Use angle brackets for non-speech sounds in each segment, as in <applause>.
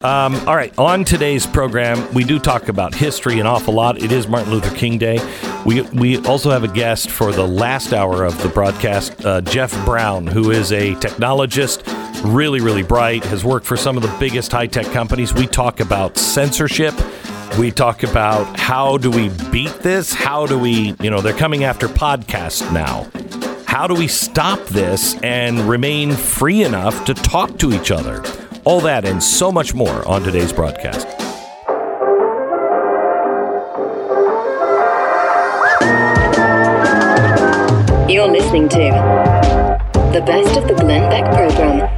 Um, all right, on today's program, we do talk about history an awful lot. It is Martin Luther King Day. We we also have a guest for the last hour of the broadcast, uh, Jeff Brown, who is a technologist, really really bright, has worked for some of the biggest high tech companies. We talk about censorship. We talk about how do we beat this? How do we, you know, they're coming after podcasts now. How do we stop this and remain free enough to talk to each other? All that and so much more on today's broadcast. You're listening to the best of the Glenn Beck program.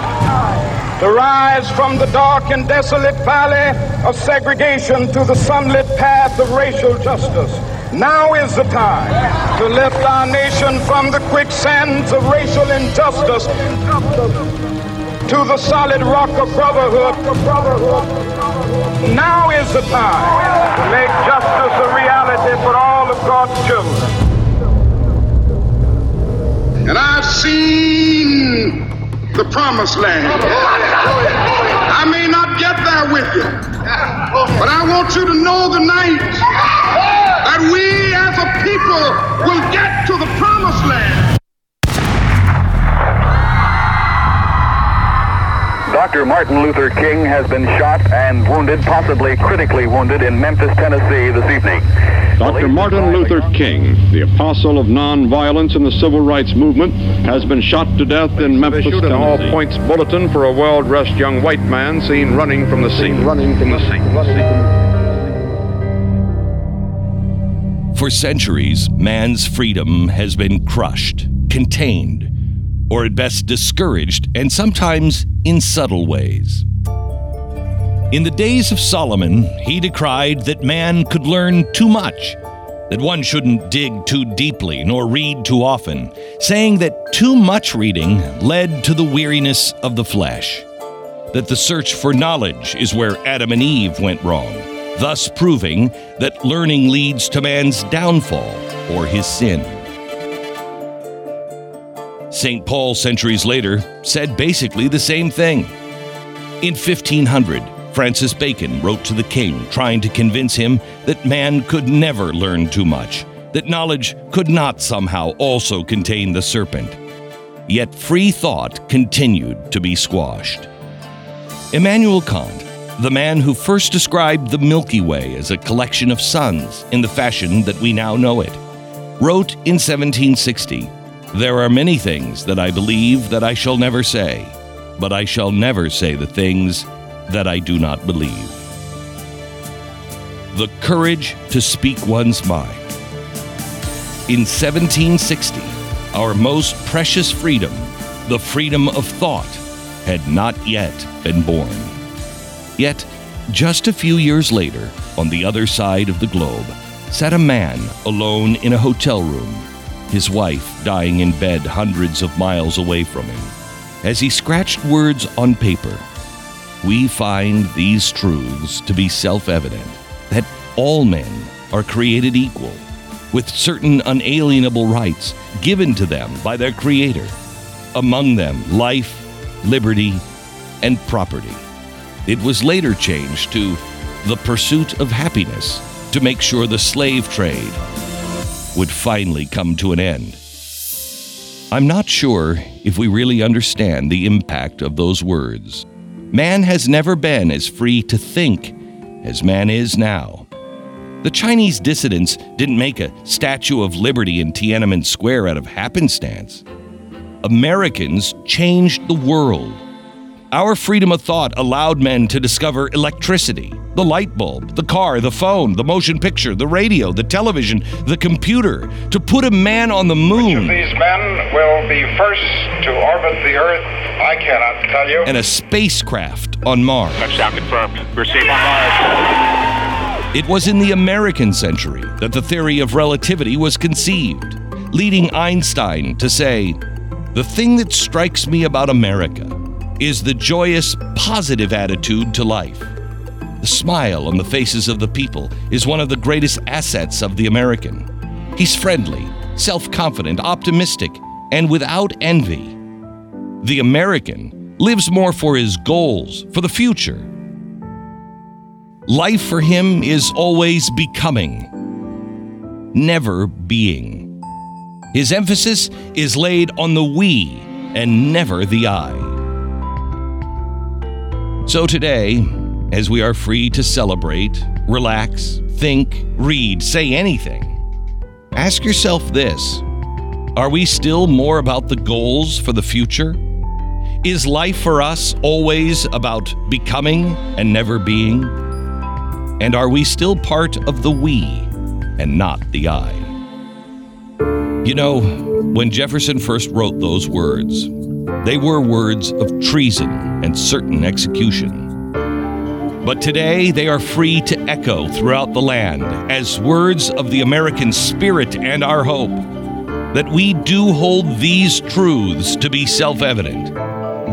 to rise from the dark and desolate valley of segregation to the sunlit path of racial justice. Now is the time to lift our nation from the quicksands of racial injustice to the solid rock of brotherhood. Now is the time to make justice a reality for all of God's children. And I've seen the promised land. I may not get there with you, but I want you to know tonight that we as a people will get to the promised land. Dr. Martin Luther King has been shot and wounded, possibly critically wounded, in Memphis, Tennessee this evening. Dr. Martin Luther King, the apostle of nonviolence in the civil rights movement, has been shot to death in Memphis, Issued an Tennessee. all points bulletin for a well dressed young white man seen running from the scene. Running from the scene. For centuries, man's freedom has been crushed, contained, or at best discouraged, and sometimes in subtle ways. In the days of Solomon, he decried that man could learn too much, that one shouldn't dig too deeply nor read too often, saying that too much reading led to the weariness of the flesh, that the search for knowledge is where Adam and Eve went wrong, thus proving that learning leads to man's downfall or his sin. St. Paul, centuries later, said basically the same thing. In 1500, Francis Bacon wrote to the king, trying to convince him that man could never learn too much, that knowledge could not somehow also contain the serpent. Yet free thought continued to be squashed. Immanuel Kant, the man who first described the Milky Way as a collection of suns in the fashion that we now know it, wrote in 1760 There are many things that I believe that I shall never say, but I shall never say the things that I do not believe. The courage to speak one's mind. In 1760, our most precious freedom, the freedom of thought, had not yet been born. Yet, just a few years later, on the other side of the globe, sat a man alone in a hotel room, his wife dying in bed hundreds of miles away from him. As he scratched words on paper, we find these truths to be self evident that all men are created equal, with certain unalienable rights given to them by their Creator, among them life, liberty, and property. It was later changed to the pursuit of happiness to make sure the slave trade would finally come to an end. I'm not sure if we really understand the impact of those words. Man has never been as free to think as man is now. The Chinese dissidents didn't make a Statue of Liberty in Tiananmen Square out of happenstance. Americans changed the world. Our freedom of thought allowed men to discover electricity, the light bulb, the car, the phone, the motion picture, the radio, the television, the computer, to put a man on the moon. These men will be first to orbit the Earth, I cannot tell you. And a spacecraft on Mars. Touchdown confirmed. We're safe on Mars. It was in the American century that the theory of relativity was conceived, leading Einstein to say, The thing that strikes me about America is the joyous, positive attitude to life. The smile on the faces of the people is one of the greatest assets of the American. He's friendly, self confident, optimistic, and without envy. The American lives more for his goals, for the future. Life for him is always becoming, never being. His emphasis is laid on the we and never the I. So today, as we are free to celebrate, relax, think, read, say anything, ask yourself this Are we still more about the goals for the future? Is life for us always about becoming and never being? And are we still part of the we and not the I? You know, when Jefferson first wrote those words, they were words of treason and certain execution. But today they are free to echo throughout the land as words of the American spirit and our hope that we do hold these truths to be self evident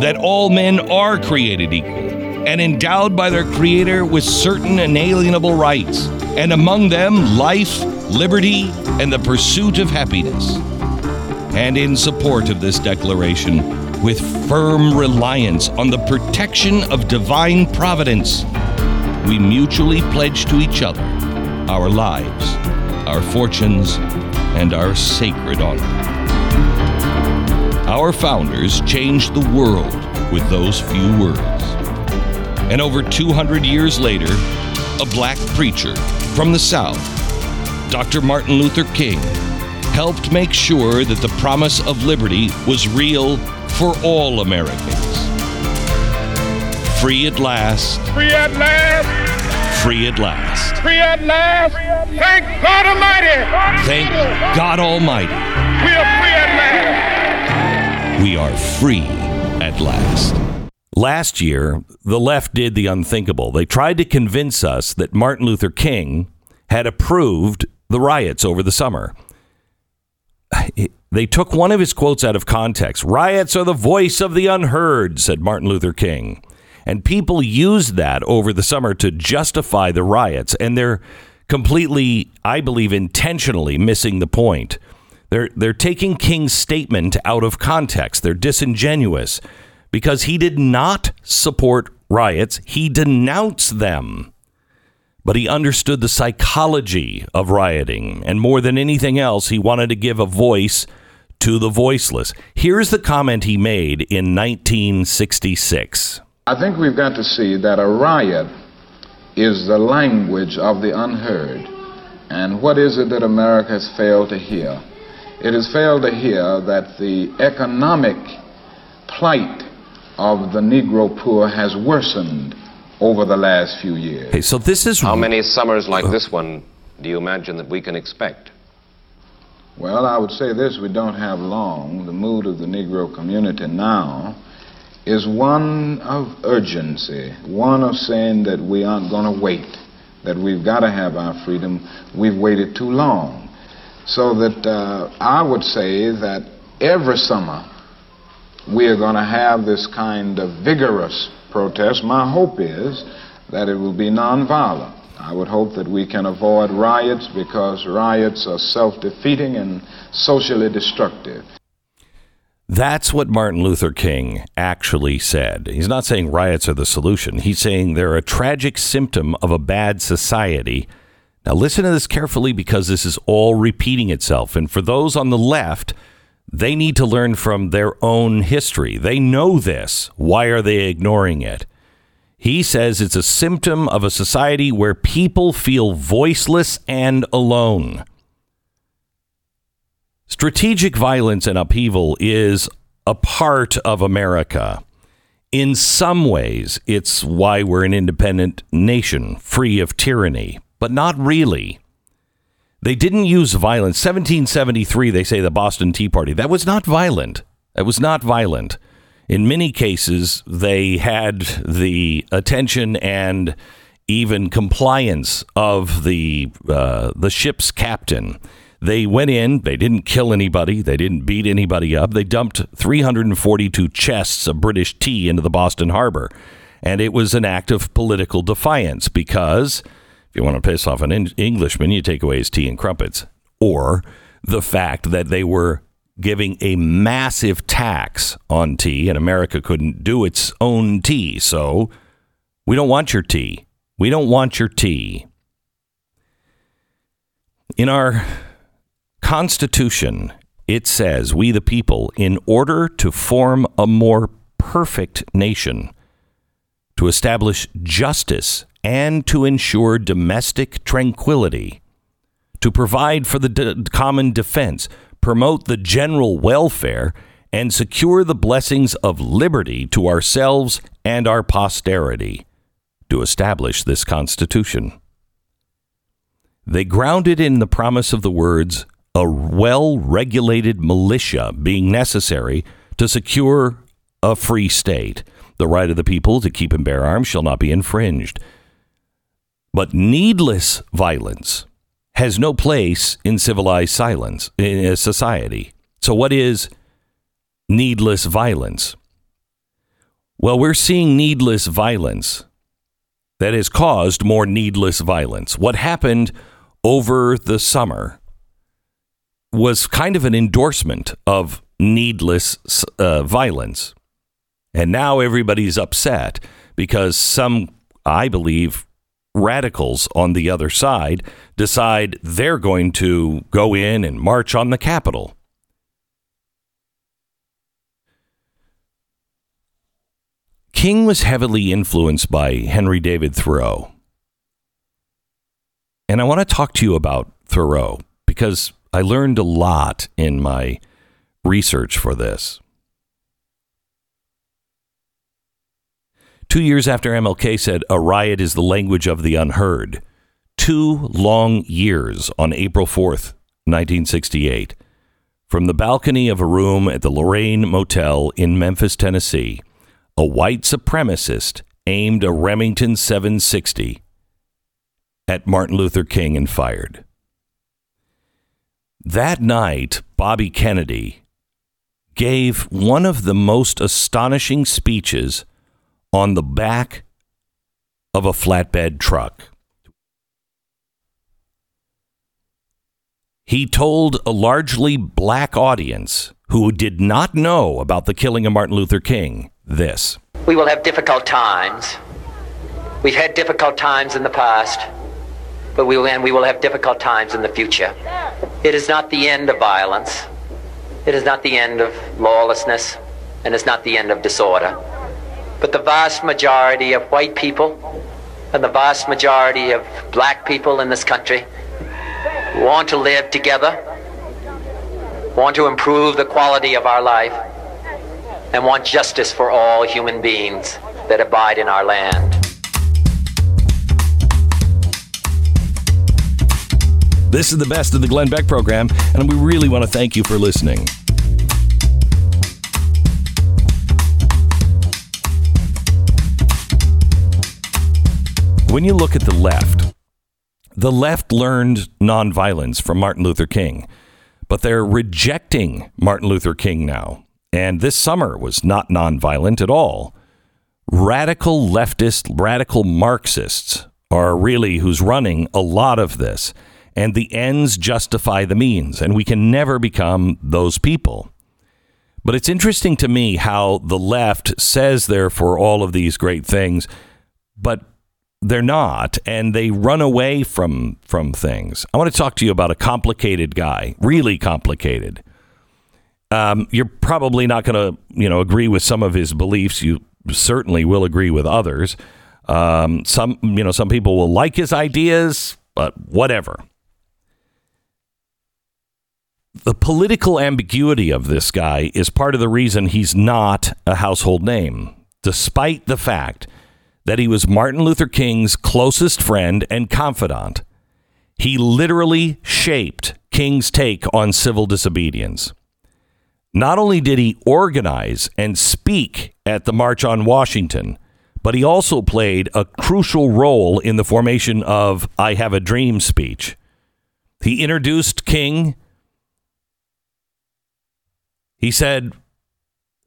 that all men are created equal and endowed by their Creator with certain inalienable rights, and among them life, liberty, and the pursuit of happiness. And in support of this declaration, with firm reliance on the protection of divine providence, we mutually pledge to each other our lives, our fortunes, and our sacred honor. Our founders changed the world with those few words. And over 200 years later, a black preacher from the South, Dr. Martin Luther King, helped make sure that the promise of liberty was real for all Americans. Free at last. Free at last. Free at last. Free at last. Thank God Almighty. Thank God Almighty. We are free at last. We are free at last. Last year, the left did the unthinkable. They tried to convince us that Martin Luther King had approved the riots over the summer. They took one of his quotes out of context. Riots are the voice of the unheard, said Martin Luther King. And people used that over the summer to justify the riots. And they're completely, I believe, intentionally missing the point. They're, they're taking King's statement out of context. They're disingenuous because he did not support riots, he denounced them but he understood the psychology of rioting. And more than anything else, he wanted to give a voice to the voiceless. Here's the comment he made in 1966. I think we've got to see that a riot is the language of the unheard. And what is it that America has failed to hear? It has failed to hear that the economic plight of the Negro poor has worsened over the last few years. Okay, so this is how many summers like this one do you imagine that we can expect? Well, I would say this: we don't have long. The mood of the Negro community now is one of urgency, one of saying that we aren't going to wait, that we've got to have our freedom. We've waited too long. So that uh, I would say that every summer we are going to have this kind of vigorous protest. My hope is that it will be nonviolent. I would hope that we can avoid riots because riots are self defeating and socially destructive. That's what Martin Luther King actually said. He's not saying riots are the solution. He's saying they're a tragic symptom of a bad society. Now, listen to this carefully because this is all repeating itself. And for those on the left, they need to learn from their own history. They know this. Why are they ignoring it? He says it's a symptom of a society where people feel voiceless and alone. Strategic violence and upheaval is a part of America. In some ways, it's why we're an independent nation, free of tyranny, but not really. They didn't use violence. 1773, they say the Boston Tea Party. That was not violent. That was not violent. In many cases, they had the attention and even compliance of the uh, the ship's captain. They went in, they didn't kill anybody, they didn't beat anybody up. They dumped 342 chests of British tea into the Boston harbor. And it was an act of political defiance because if you want to piss off an Englishman, you take away his tea and crumpets. Or the fact that they were giving a massive tax on tea, and America couldn't do its own tea. So we don't want your tea. We don't want your tea. In our Constitution, it says, We the people, in order to form a more perfect nation, to establish justice and to ensure domestic tranquility, to provide for the de- common defense, promote the general welfare, and secure the blessings of liberty to ourselves and our posterity, to establish this Constitution. They grounded in the promise of the words, a well regulated militia being necessary to secure a free state. The right of the people to keep and bear arms shall not be infringed. But needless violence has no place in civilized silence in a society. So, what is needless violence? Well, we're seeing needless violence that has caused more needless violence. What happened over the summer was kind of an endorsement of needless uh, violence. And now everybody's upset because some, I believe, radicals on the other side decide they're going to go in and march on the Capitol. King was heavily influenced by Henry David Thoreau. And I want to talk to you about Thoreau because I learned a lot in my research for this. Two years after MLK said, a riot is the language of the unheard. Two long years on April 4th, 1968. From the balcony of a room at the Lorraine Motel in Memphis, Tennessee, a white supremacist aimed a Remington 760 at Martin Luther King and fired. That night, Bobby Kennedy gave one of the most astonishing speeches on the back of a flatbed truck. He told a largely black audience who did not know about the killing of Martin Luther King this. We will have difficult times. We've had difficult times in the past but we will, and we will have difficult times in the future. It is not the end of violence. It is not the end of lawlessness, and it's not the end of disorder. But the vast majority of white people and the vast majority of black people in this country want to live together, want to improve the quality of our life, and want justice for all human beings that abide in our land. This is the best of the Glenn Beck program, and we really want to thank you for listening. When you look at the left, the left learned nonviolence from Martin Luther King, but they're rejecting Martin Luther King now. And this summer was not nonviolent at all. Radical leftist, radical Marxists are really who's running a lot of this and the ends justify the means, and we can never become those people. But it's interesting to me how the left says they're for all of these great things, but they're not, and they run away from from things. I want to talk to you about a complicated guy, really complicated. Um, you're probably not going to, you know, agree with some of his beliefs. You certainly will agree with others. Um, some, you know, some people will like his ideas, but whatever the political ambiguity of this guy is part of the reason he's not a household name. despite the fact that he was Martin Luther King's closest friend and confidant. He literally shaped King's take on civil disobedience. Not only did he organize and speak at the March on Washington, but he also played a crucial role in the formation of I Have a Dream speech. He introduced King. He said,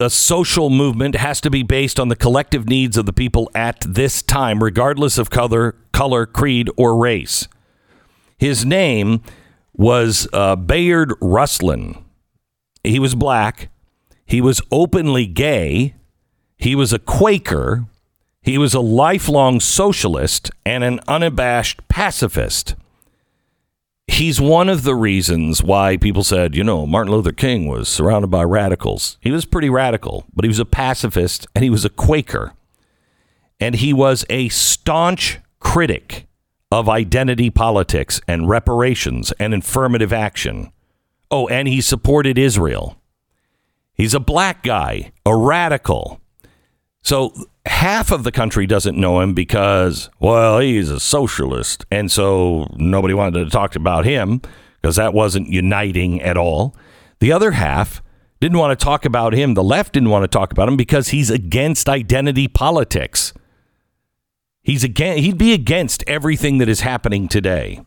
a social movement has to be based on the collective needs of the people at this time, regardless of color, color, creed, or race. His name was uh, Bayard Rustin. He was black. He was openly gay. He was a Quaker. He was a lifelong socialist and an unabashed pacifist. He's one of the reasons why people said, you know, Martin Luther King was surrounded by radicals. He was pretty radical, but he was a pacifist and he was a Quaker. And he was a staunch critic of identity politics and reparations and affirmative action. Oh, and he supported Israel. He's a black guy, a radical. So half of the country doesn't know him because, well, he's a socialist. And so nobody wanted to talk about him because that wasn't uniting at all. The other half didn't want to talk about him. The left didn't want to talk about him because he's against identity politics. He's again he'd be against everything that is happening today.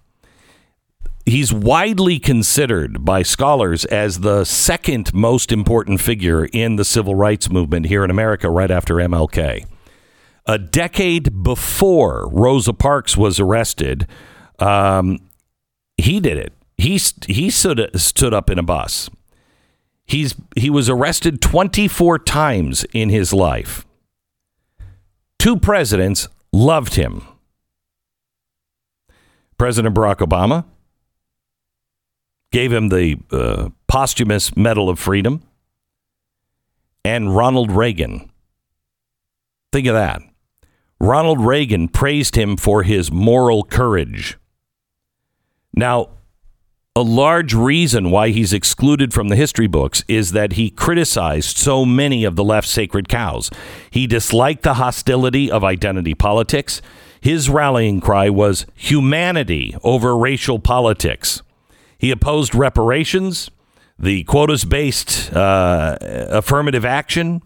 He's widely considered by scholars as the second most important figure in the civil rights movement here in America right after MLK. A decade before Rosa Parks was arrested, um, he did it. He he stood stood up in a bus. He's he was arrested 24 times in his life. Two presidents loved him. President Barack Obama gave him the uh, posthumous Medal of Freedom, and Ronald Reagan. Think of that. Ronald Reagan praised him for his moral courage. Now, a large reason why he's excluded from the history books is that he criticized so many of the left's sacred cows. He disliked the hostility of identity politics. His rallying cry was humanity over racial politics. He opposed reparations, the quotas based uh, affirmative action.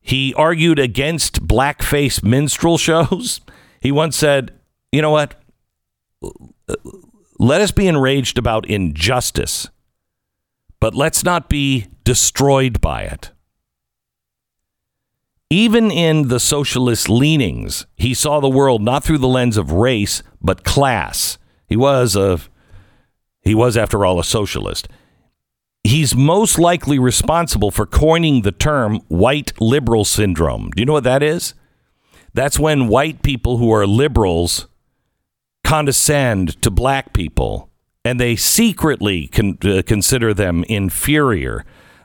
He argued against blackface minstrel <laughs> shows. He once said, you know what? Let us be enraged about injustice, but let's not be destroyed by it. Even in the socialist leanings, he saw the world not through the lens of race, but class. He was a he was after all a socialist. He's most likely responsible for coining the term white liberal syndrome. Do you know what that is? That's when white people who are liberals condescend to black people and they secretly con- uh, consider them inferior.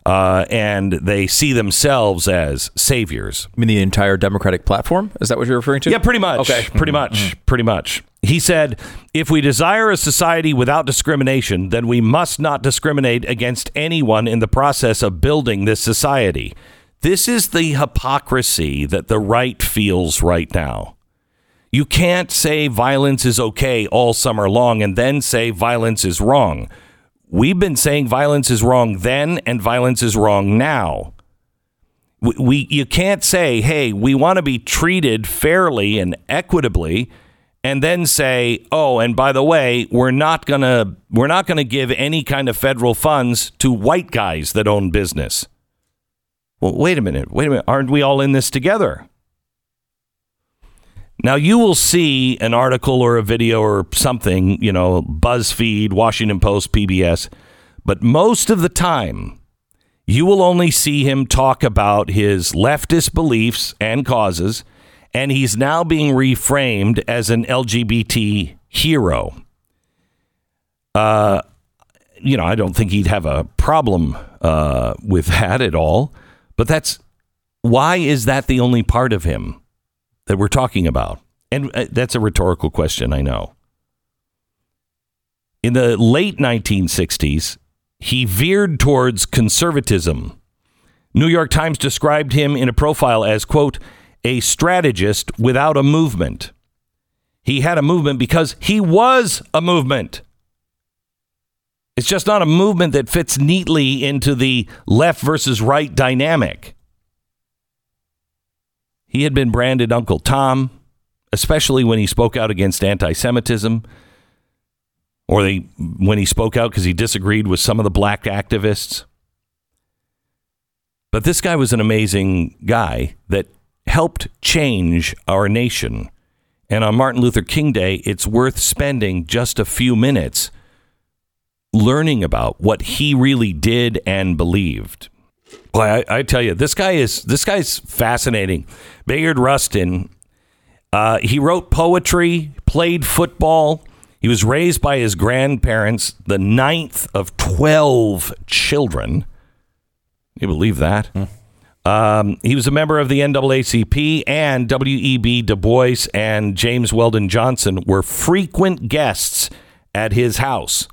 Uh, and they see themselves as saviors. I mean the entire Democratic platform? Is that what you're referring to? Yeah, pretty much. Okay. Pretty much. Mm-hmm. Pretty much. He said, if we desire a society without discrimination, then we must not discriminate against anyone in the process of building this society. This is the hypocrisy that the right feels right now. You can't say violence is okay all summer long and then say violence is wrong. We've been saying violence is wrong then and violence is wrong now. We, we you can't say, "Hey, we want to be treated fairly and equitably." and then say, "Oh, and by the way, we're not going to we're not going to give any kind of federal funds to white guys that own business." Well, wait a minute. Wait a minute. Aren't we all in this together? Now, you will see an article or a video or something, you know, BuzzFeed, Washington Post, PBS, but most of the time, you will only see him talk about his leftist beliefs and causes, and he's now being reframed as an LGBT hero. Uh, you know, I don't think he'd have a problem uh, with <laughs> that at all, but that's why is that the only part of him? That we're talking about? And uh, that's a rhetorical question, I know. In the late 1960s, he veered towards conservatism. New York Times described him in a profile as, quote, a strategist without a movement. He had a movement because he was a movement. It's just not a movement that fits neatly into the left versus right dynamic. He had been branded Uncle Tom, especially when he spoke out against anti Semitism or they, when he spoke out because he disagreed with some of the black activists. But this guy was an amazing guy that helped change our nation. And on Martin Luther King Day, it's worth spending just a few minutes learning about what he really did and believed. Well, I, I tell you, this guy is this guy's fascinating. Bayard Rustin. Uh, he wrote poetry, played football. He was raised by his grandparents, the ninth of twelve children. You believe that? Hmm. Um, he was a member of the NAACP, and W.E.B. Du Bois and James Weldon Johnson were frequent guests at his house.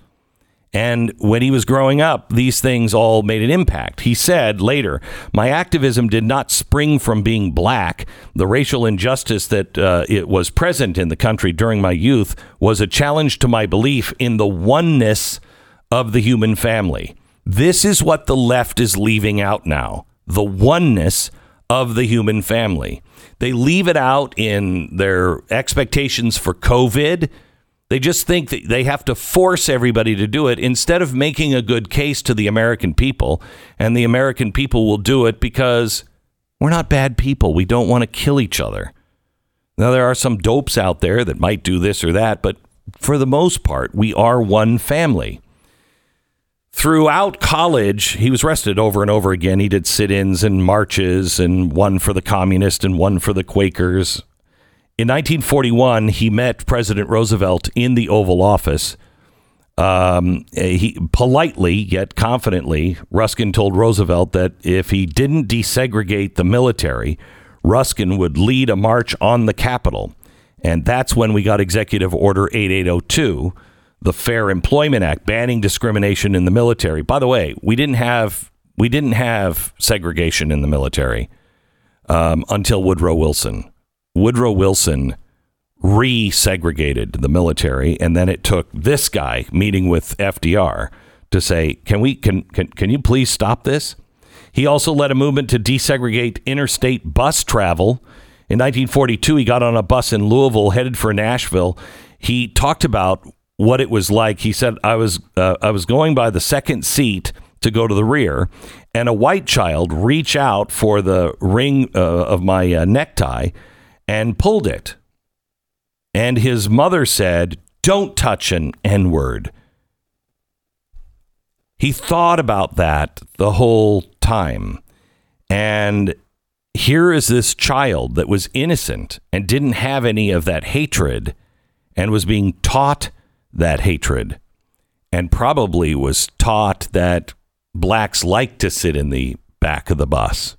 And when he was growing up, these things all made an impact. He said later, My activism did not spring from being black. The racial injustice that uh, it was present in the country during my youth was a challenge to my belief in the oneness of the human family. This is what the left is leaving out now the oneness of the human family. They leave it out in their expectations for COVID they just think that they have to force everybody to do it instead of making a good case to the American people. And the American people will do it because we're not bad people. We don't want to kill each other. Now, there are some dopes out there that might do this or that, but for the most part, we are one family. Throughout college, he was arrested over and over again. He did sit ins and marches, and one for the communists and one for the Quakers. In 1941, he met President Roosevelt in the Oval Office. Um, he politely yet confidently, Rustin told Roosevelt that if he didn't desegregate the military, Rustin would lead a march on the Capitol. And that's when we got Executive Order 8802, the Fair Employment Act, banning discrimination in the military. By the way, we didn't have we didn't have segregation in the military um, until Woodrow Wilson. Woodrow Wilson resegregated the military, and then it took this guy meeting with FDR to say, "Can we? Can can can you please stop this?" He also led a movement to desegregate interstate bus travel. In 1942, he got on a bus in Louisville headed for Nashville. He talked about what it was like. He said, "I was uh, I was going by the second seat." to go to the rear, and a white child reach out for the ring uh, of my uh, necktie and pulled it. And his mother said, Don't touch an N word. He thought about that the whole time. And here is this child that was innocent and didn't have any of that hatred and was being taught that hatred and probably was taught that blacks like to sit in the back of the bus.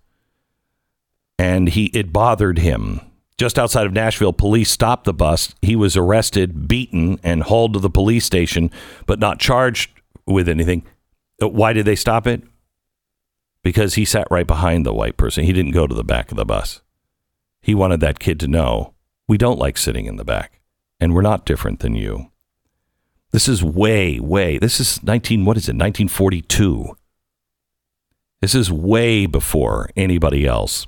And he it bothered him just outside of Nashville, police stopped the bus. He was arrested, beaten, and hauled to the police station, but not charged with anything. Uh, why did they stop it? Because he sat right behind the white person. He didn't go to the back of the bus. He wanted that kid to know we don't like sitting in the back, and we're not different than you. This is way, way, this is 19, what is it, 1942. This is way before anybody else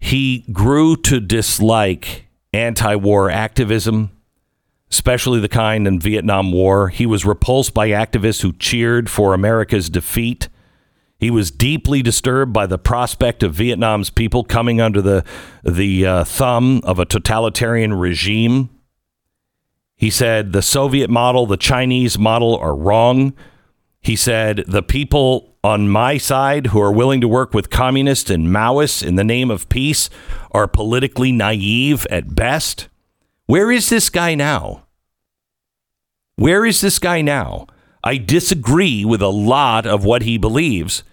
he grew to dislike anti war activism, especially the kind in Vietnam War. He was repulsed by activists who cheered for America's defeat. He was deeply disturbed by the prospect of Vietnam's people coming under the, the uh, thumb of a totalitarian regime. He said the Soviet model, the Chinese model are wrong. He said the people on my side who are willing to work with communists and Maoists in the name of peace are politically naive at best. Where is this guy now? Where is this guy now? I disagree with a lot of what he believes,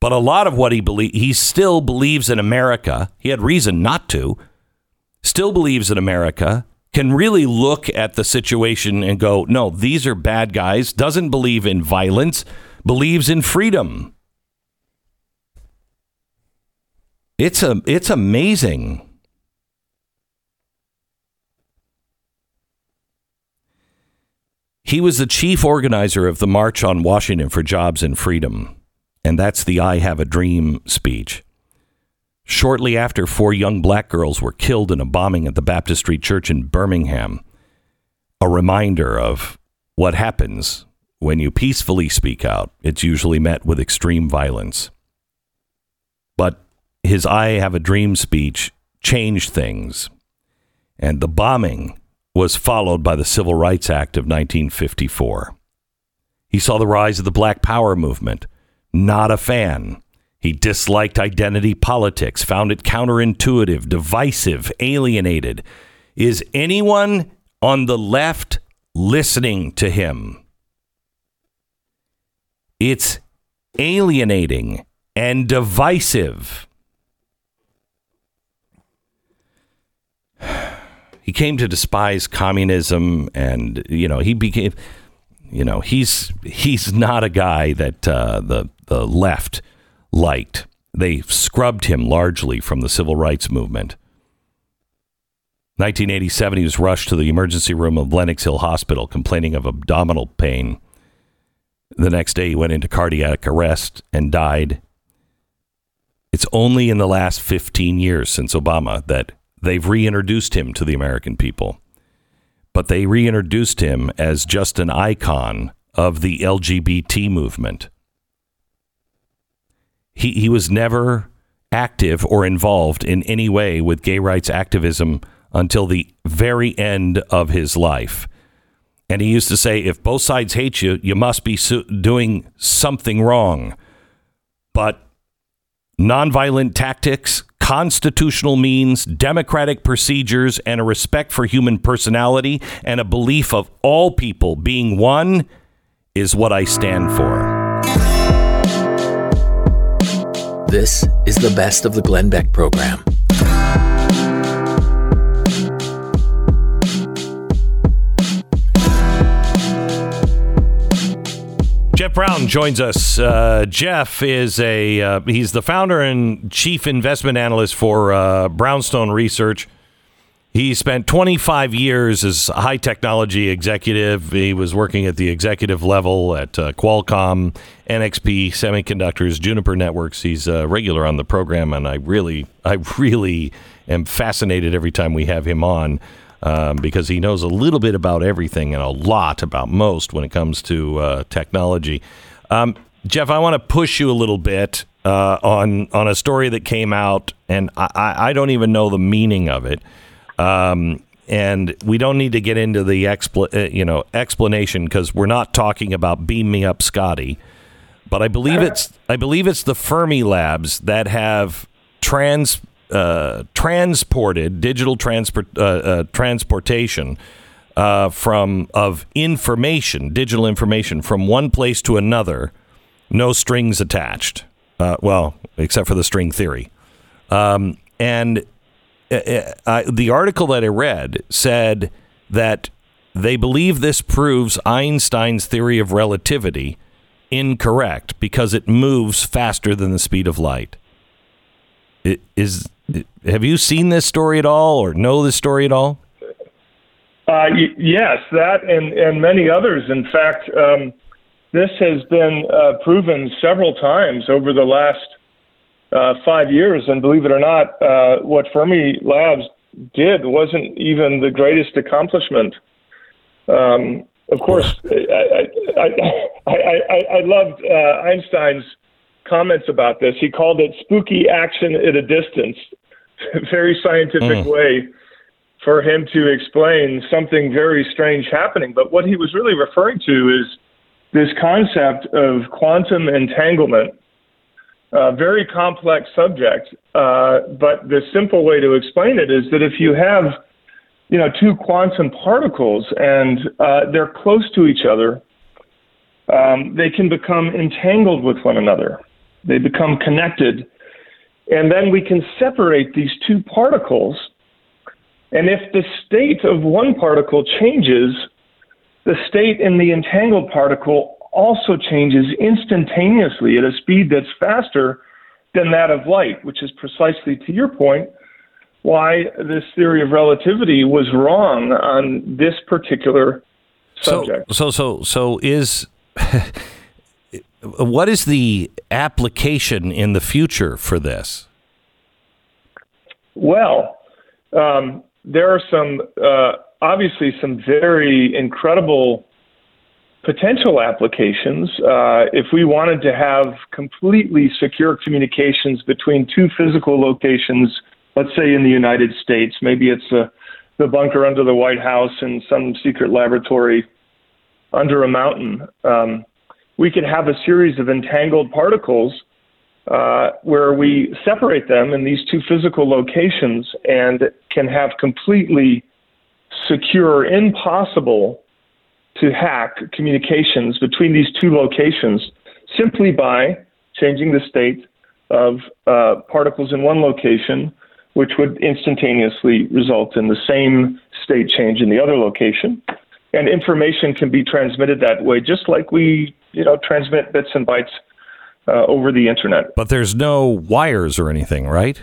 but a lot of what he believes, he still believes in America. He had reason not to. Still believes in America can really look at the situation and go, no, these are bad guys, doesn't believe in violence, believes in freedom. It's a it's amazing. He was the chief organizer of the March on Washington for Jobs and Freedom, and that's the I Have a Dream speech. Shortly after, four young black girls were killed in a bombing at the Baptist Street Church in Birmingham. A reminder of what happens when you peacefully speak out. It's usually met with extreme violence. But his I Have a Dream speech changed things. And the bombing was followed by the Civil Rights Act of 1954. He saw the rise of the Black Power movement. Not a fan. He disliked identity politics, found it counterintuitive, divisive, alienated. Is anyone on the left listening to him? It's alienating and divisive. He came to despise communism, and you know he became, you know, he's he's not a guy that uh, the the left liked. They scrubbed him largely from the civil rights movement. 1987, he was rushed to the emergency room of Lenox Hill Hospital complaining of abdominal pain. The next day, he went into cardiac arrest and died. It's only in the last 15 years since Obama that they've reintroduced him to the American people. But they reintroduced him as just an icon of the LGBT movement. He, he was never active or involved in any way with gay rights activism until the very end of his life. And he used to say, if both sides hate you, you must be su- doing something wrong. But nonviolent tactics, constitutional means, democratic procedures, and a respect for human personality and a belief of all people being one is what I stand for. This is the best of the Glenn Beck program. Jeff Brown joins us. Uh, Jeff is a uh, he's the founder and chief investment analyst for uh, Brownstone Research. He spent 25 years as a high technology executive. He was working at the executive level at uh, Qualcomm, NXP Semiconductors, Juniper Networks. He's a regular on the program, and I really, I really am fascinated every time we have him on um, because he knows a little bit about everything and a lot about most when it comes to uh, technology. Um, Jeff, I want to push you a little bit uh, on on a story that came out, and I, I don't even know the meaning of it. Um, and we don't need to get into the expl- uh, you know explanation because we're not talking about beam me up, Scotty. But I believe it's I believe it's the Fermi Labs that have trans uh, transported digital transport uh, uh, transportation uh, from of information, digital information from one place to another, no strings attached. Well, except for the string theory, um, and the article that I read said that they believe this proves Einstein's theory of relativity incorrect because it moves faster than the speed of light. Is have you seen this story at all, or know this story at all? Uh, y- yes, that and and many others. In fact, um, this has been uh, proven several times over the last uh, five years. And believe it or not, uh, what Fermi Labs did wasn't even the greatest accomplishment. Um, of course, I, I, I, I, I loved uh, Einstein's comments about this. He called it spooky action at a distance. <laughs> very scientific mm. way for him to explain something very strange happening. But what he was really referring to is this concept of quantum entanglement. A very complex subject, uh, but the simple way to explain it is that if you have, you know, two quantum particles and uh, they're close to each other, um, they can become entangled with one another. They become connected. And then we can separate these two particles. And if the state of one particle changes, the state in the entangled particle also changes instantaneously at a speed that's faster than that of light, which is precisely to your point why this theory of relativity was wrong on this particular subject. So, so, so, so is <laughs> what is the application in the future for this? Well, um, there are some uh, obviously some very incredible potential applications. Uh, if we wanted to have completely secure communications between two physical locations, let's say in the United States, maybe it's a, the bunker under the White House in some secret laboratory under a mountain. Um, we could have a series of entangled particles uh, where we separate them in these two physical locations and can have completely secure, impossible to hack communications between these two locations simply by changing the state of uh, particles in one location, which would instantaneously result in the same state change in the other location. And information can be transmitted that way, just like we, you know, transmit bits and bytes uh, over the internet. But there's no wires or anything, right?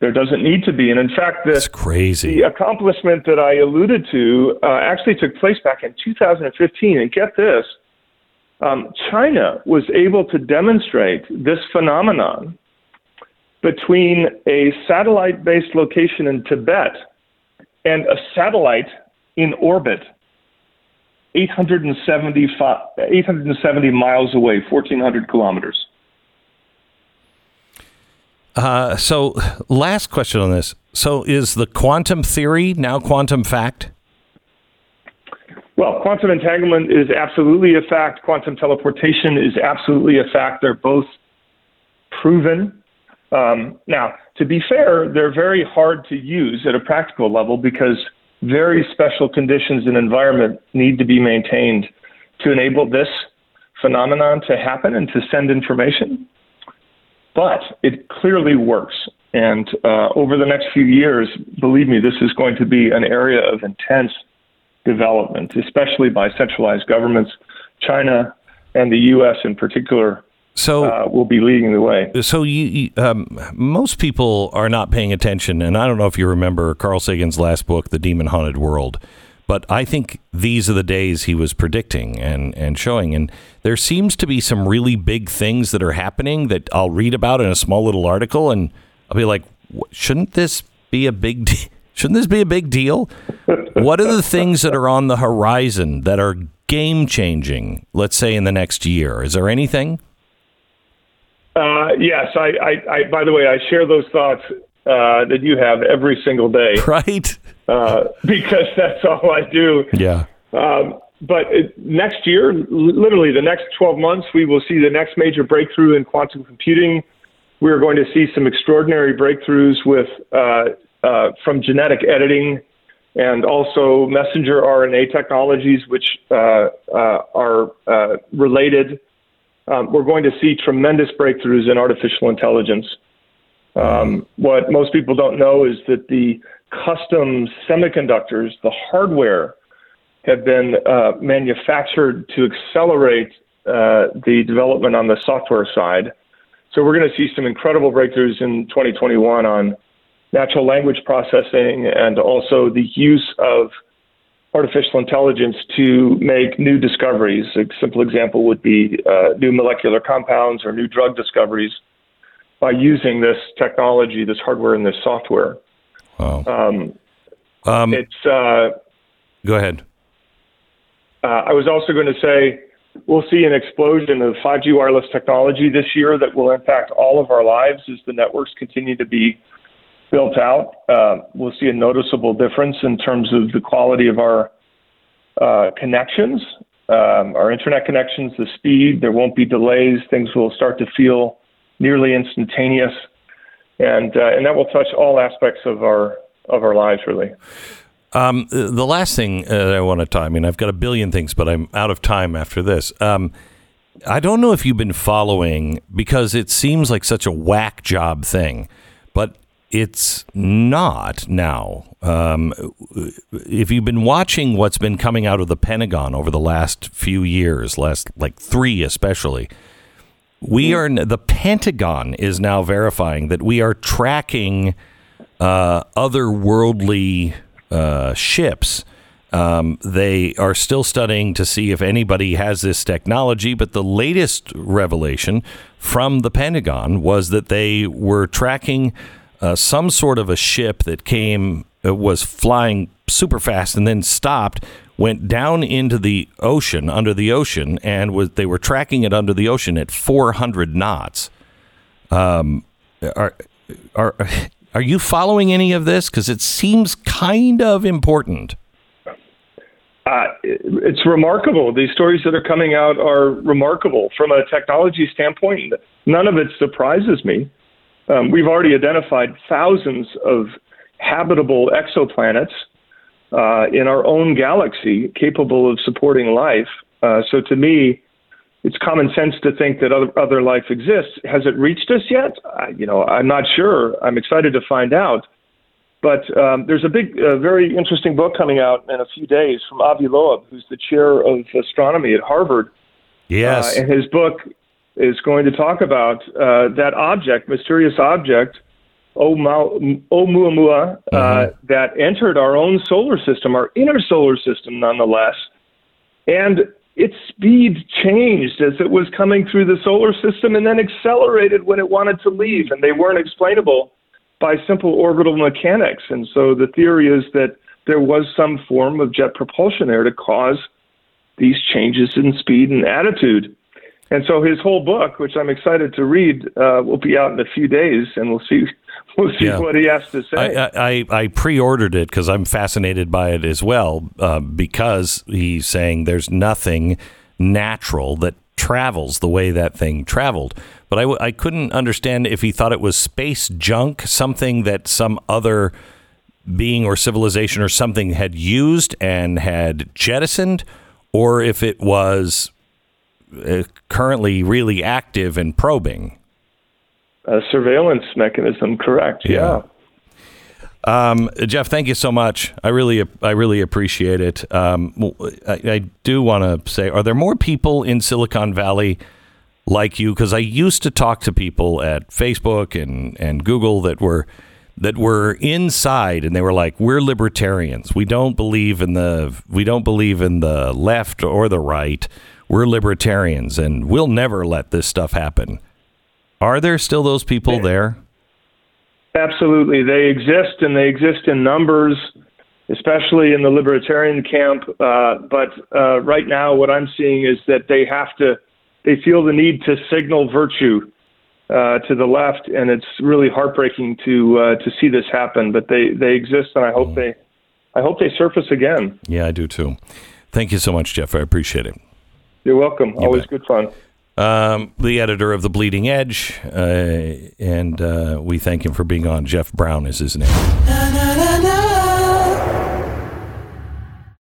There doesn't need to be. And in fact, the, That's crazy. the accomplishment that I alluded to uh, actually took place back in 2015. And get this um, China was able to demonstrate this phenomenon between a satellite based location in Tibet and a satellite in orbit 870, 870 miles away, 1,400 kilometers. Uh, so, last question on this. So, is the quantum theory now quantum fact? Well, quantum entanglement is absolutely a fact. Quantum teleportation is absolutely a fact. They're both proven. Um, now, to be fair, they're very hard to use at a practical level because very special conditions and environment need to be maintained to enable this phenomenon to happen and to send information. But it clearly works. And uh, over the next few years, believe me, this is going to be an area of intense development, especially by centralized governments. China and the U.S. in particular so uh, will be leading the way. So you, you um, most people are not paying attention, and I don't know if you remember Carl Sagan's last book, The Demon Haunted World, but I think these are the days he was predicting and and showing, and there seems to be some really big things that are happening that I'll read about in a small little article, and I'll be like, shouldn't this be a big deal? <laughs> Shouldn't this be a big deal? what are the things that are on the horizon that are game changing? Let's say in the next year, is there anything? Uh, yes, I, I, I, By the way, I share those thoughts uh, that you have every single day, <laughs> right? Uh, because that's all I do. Yeah. Um, but it, next year, literally the next 12 months, we will see the next major breakthrough in quantum computing. We are going to see some extraordinary breakthroughs with uh, uh, from genetic editing and also messenger RNA technologies, which uh, are related um, we're going to see tremendous breakthroughs in artificial intelligence. Um, what most people don't know is that the custom semiconductors, the hardware, have been uh, manufactured to accelerate uh, the development on the software side. So we're going to see some incredible breakthroughs in 2021 on natural language processing and also the use of artificial intelligence to make new discoveries. A simple example would be uh, new molecular compounds or new drug discoveries by using this technology, this hardware, and this software. Wow. Um, um, it's. Uh, go ahead. Uh, I was also going to say we'll see an explosion of 5G wireless technology this year that will impact all of our lives as the networks continue to be built out, uh, we'll see a noticeable difference in terms of the quality of our uh, connections, um, our internet connections, the speed. There won't be delays. Things will start to feel nearly instantaneous, and uh, and that will touch all aspects of our of our lives, really. Um, the last thing uh, I want to talk. I mean, I've got a billion things, but I'm out of time after this. Um, I don't know if you've been following because it seems like such a whack job thing, but it's not now. Um, if you've been watching what's been coming out of the Pentagon over the last few years, last like three especially, we are the Pentagon is now verifying that we are tracking uh, otherworldly uh, ships. Um, they are still studying to see if anybody has this technology, but the latest revelation from the Pentagon was that they were tracking uh, some sort of a ship that came uh, was flying super fast and then stopped went down into the ocean, under the ocean, and was they were tracking it under the ocean at 400 knots. Um, are are <laughs> are you following any of this? Because it seems kind of important. Uh, it's remarkable. These stories that are coming out are remarkable from a technology standpoint. None of it surprises me. Um, we've already identified thousands of habitable exoplanets uh, in our own galaxy capable of supporting life. Uh, so to me, it's common sense to think that other, other life exists. Has it reached us yet? I, you know, I'm not sure. I'm excited to find out. But um, there's a big, uh, very interesting book coming out in a few days from Avi Loeb, who's the chair of astronomy at Harvard. Yes. Uh, and his book is going to talk about uh, that object, mysterious object, Oumuamua, uh, mm-hmm. that entered our own solar system, our inner solar system, nonetheless. And its speed changed as it was coming through the solar system and then accelerated when it wanted to leave. And they weren't explainable by simple orbital mechanics. And so the theory is that there was some form of jet propulsion there to cause these changes in speed and attitude. And so his whole book, which I'm excited to read, uh, will be out in a few days, and we'll see <laughs> we'll see yeah. what he has to say. I, I, I pre-ordered it because I'm fascinated by it as well, uh, because he's saying there's nothing natural that travels the way that thing traveled. But I, I couldn't understand if he thought it was space junk, something that some other being or civilization or something had used and had jettisoned, or if it was uh, currently really active and probing. A surveillance mechanism, correct? Yeah. yeah. Um, Jeff, thank you so much. I really, I really appreciate it. Um, I, I do want to say, are there more people in Silicon Valley like you? Because I used to talk to people at Facebook and and Google that were that were inside and they were like we're libertarians we don't believe in the we don't believe in the left or the right we're libertarians and we'll never let this stuff happen. Are there still those people there? Absolutely. They exist and they exist in numbers, especially in the libertarian camp. Uh, but uh, right now, what I'm seeing is that they have to, they feel the need to signal virtue uh, to the left, and it's really heartbreaking to uh, to see this happen. But they, they exist, and I hope mm. they, I hope they surface again. Yeah, I do too. Thank you so much, Jeff. I appreciate it. You're welcome. You Always bet. good fun. Um, the editor of The Bleeding Edge, uh, and uh, we thank him for being on. Jeff Brown is his name.